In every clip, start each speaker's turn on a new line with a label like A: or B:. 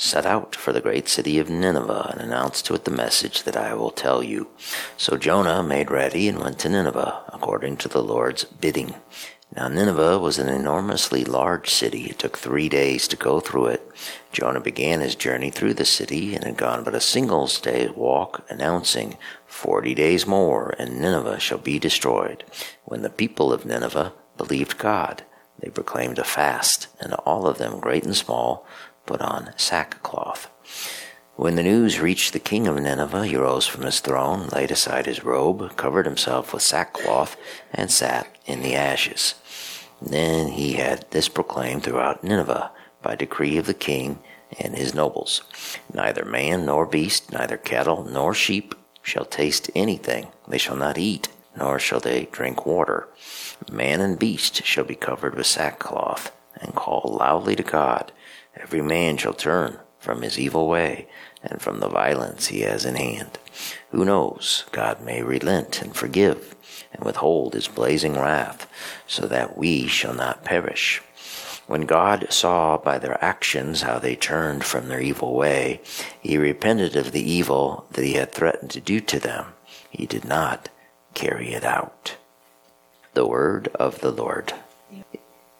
A: set out for the great city of Nineveh and announced to it the message that I will tell you. So Jonah made ready and went to Nineveh according to the Lord's bidding. Now Nineveh was an enormously large city. It took three days to go through it. Jonah began his journey through the city and had gone but a single day's walk, announcing, Forty days more, and Nineveh shall be destroyed. When the people of Nineveh believed God, they proclaimed a fast, and all of them, great and small, put on sackcloth. When the news reached the king of Nineveh, he rose from his throne, laid aside his robe, covered himself with sackcloth, and sat in the ashes. Then he had this proclaimed throughout Nineveh by decree of the king and his nobles Neither man nor beast, neither cattle nor sheep shall taste anything. They shall not eat, nor shall they drink water. Man and beast shall be covered with sackcloth, call loudly to God Every man shall turn from his evil way and from the violence he has in hand. Who knows, God may relent and forgive and withhold his blazing wrath, so that we shall not perish. When God saw by their actions how they turned from their evil way, he repented of the evil that he had threatened to do to them. He did not carry it out. The word of the Lord.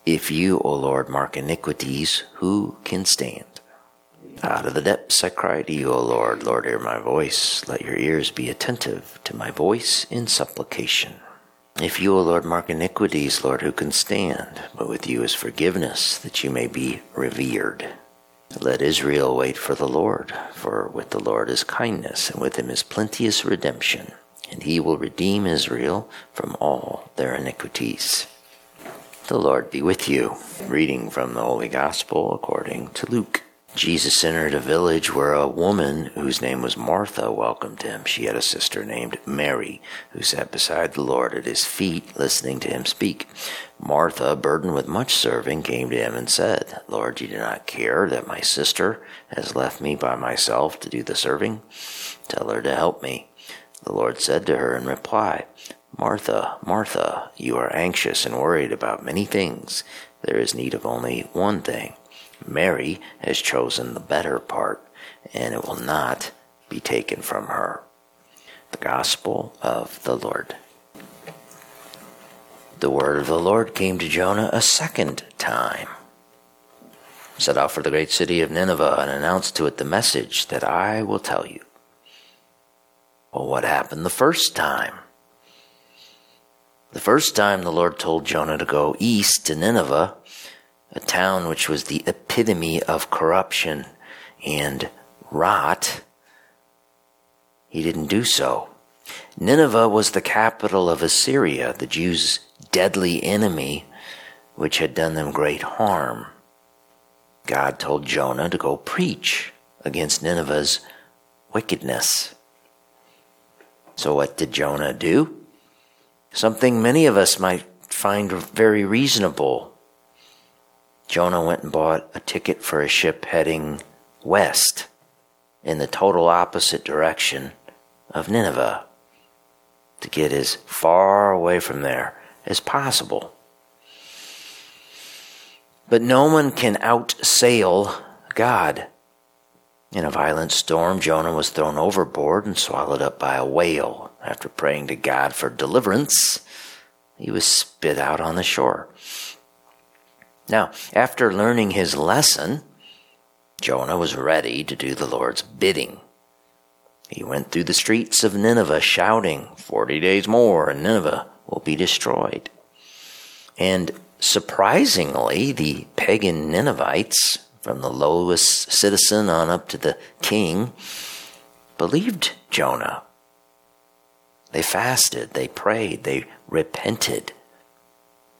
A: If you, O Lord, mark iniquities, who can stand? Out of the depths I cry to you, O Lord. Lord, hear my voice. Let your ears be attentive to my voice in supplication. If you, O Lord, mark iniquities, Lord, who can stand? But with you is forgiveness, that you may be revered. Let Israel wait for the Lord, for with the Lord is kindness, and with him is plenteous redemption, and he will redeem Israel from all their iniquities. The Lord be with you. Reading from the Holy Gospel according to Luke. Jesus entered a village where a woman whose name was Martha welcomed him. She had a sister named Mary who sat beside the Lord at his feet, listening to him speak. Martha, burdened with much serving, came to him and said, Lord, you do not care that my sister has left me by myself to do the serving? Tell her to help me. The Lord said to her in reply, Martha, Martha, you are anxious and worried about many things. There is need of only one thing. Mary has chosen the better part, and it will not be taken from her. The Gospel of the Lord. The word of the Lord came to Jonah a second time. Set out for the great city of Nineveh and announced to it the message that I will tell you. Well, what happened the first time? The first time the Lord told Jonah to go east to Nineveh, a town which was the epitome of corruption and rot, he didn't do so. Nineveh was the capital of Assyria, the Jews' deadly enemy, which had done them great harm. God told Jonah to go preach against Nineveh's wickedness. So, what did Jonah do? Something many of us might find very reasonable. Jonah went and bought a ticket for a ship heading west in the total opposite direction of Nineveh to get as far away from there as possible. But no one can outsail God. In a violent storm, Jonah was thrown overboard and swallowed up by a whale. After praying to God for deliverance, he was spit out on the shore. Now, after learning his lesson, Jonah was ready to do the Lord's bidding. He went through the streets of Nineveh shouting, Forty days more, and Nineveh will be destroyed. And surprisingly, the pagan Ninevites, from the lowest citizen on up to the king, believed Jonah they fasted, they prayed, they repented.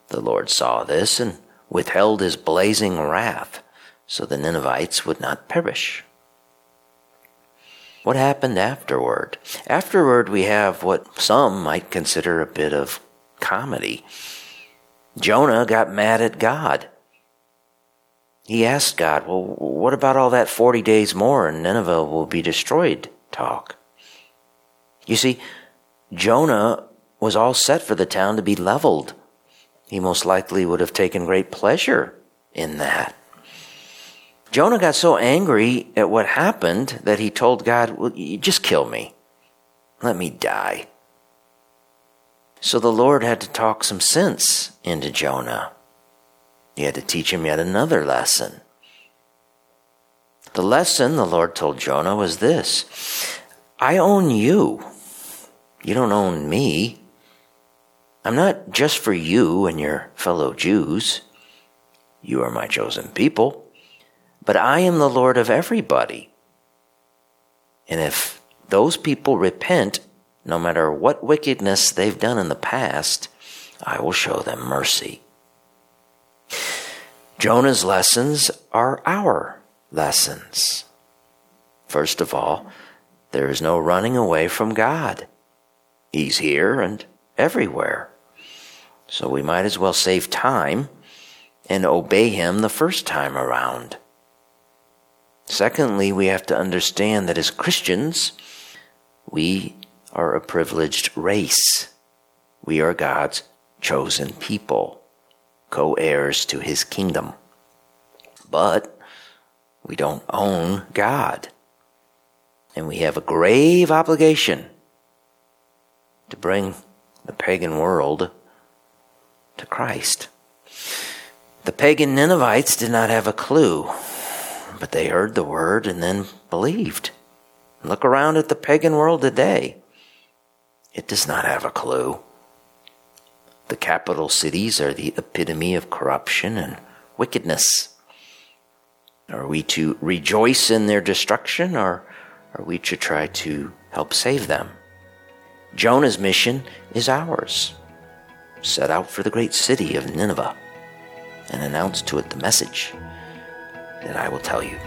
A: The Lord saw this and withheld his blazing wrath so the Ninevites would not perish. What happened afterward? Afterward, we have what some might consider a bit of comedy. Jonah got mad at God. He asked God, Well, what about all that 40 days more and Nineveh will be destroyed talk? You see, Jonah was all set for the town to be leveled. He most likely would have taken great pleasure in that. Jonah got so angry at what happened that he told God, Well, you just kill me. Let me die. So the Lord had to talk some sense into Jonah. He had to teach him yet another lesson. The lesson the Lord told Jonah was this I own you. You don't own me. I'm not just for you and your fellow Jews. You are my chosen people. But I am the Lord of everybody. And if those people repent, no matter what wickedness they've done in the past, I will show them mercy. Jonah's lessons are our lessons. First of all, there is no running away from God. He's here and everywhere. So we might as well save time and obey Him the first time around. Secondly, we have to understand that as Christians, we are a privileged race. We are God's chosen people, co heirs to his kingdom. But we don't own God. And we have a grave obligation to bring the pagan world to Christ. The pagan Ninevites did not have a clue but they heard the word and then believed. Look around at the pagan world today. It does not have a clue. The capital cities are the epitome of corruption and wickedness. Are we to rejoice in their destruction or are we to try to help save them? Jonah's mission is ours. Set out for the great city of Nineveh and announce to it the message that I will tell you.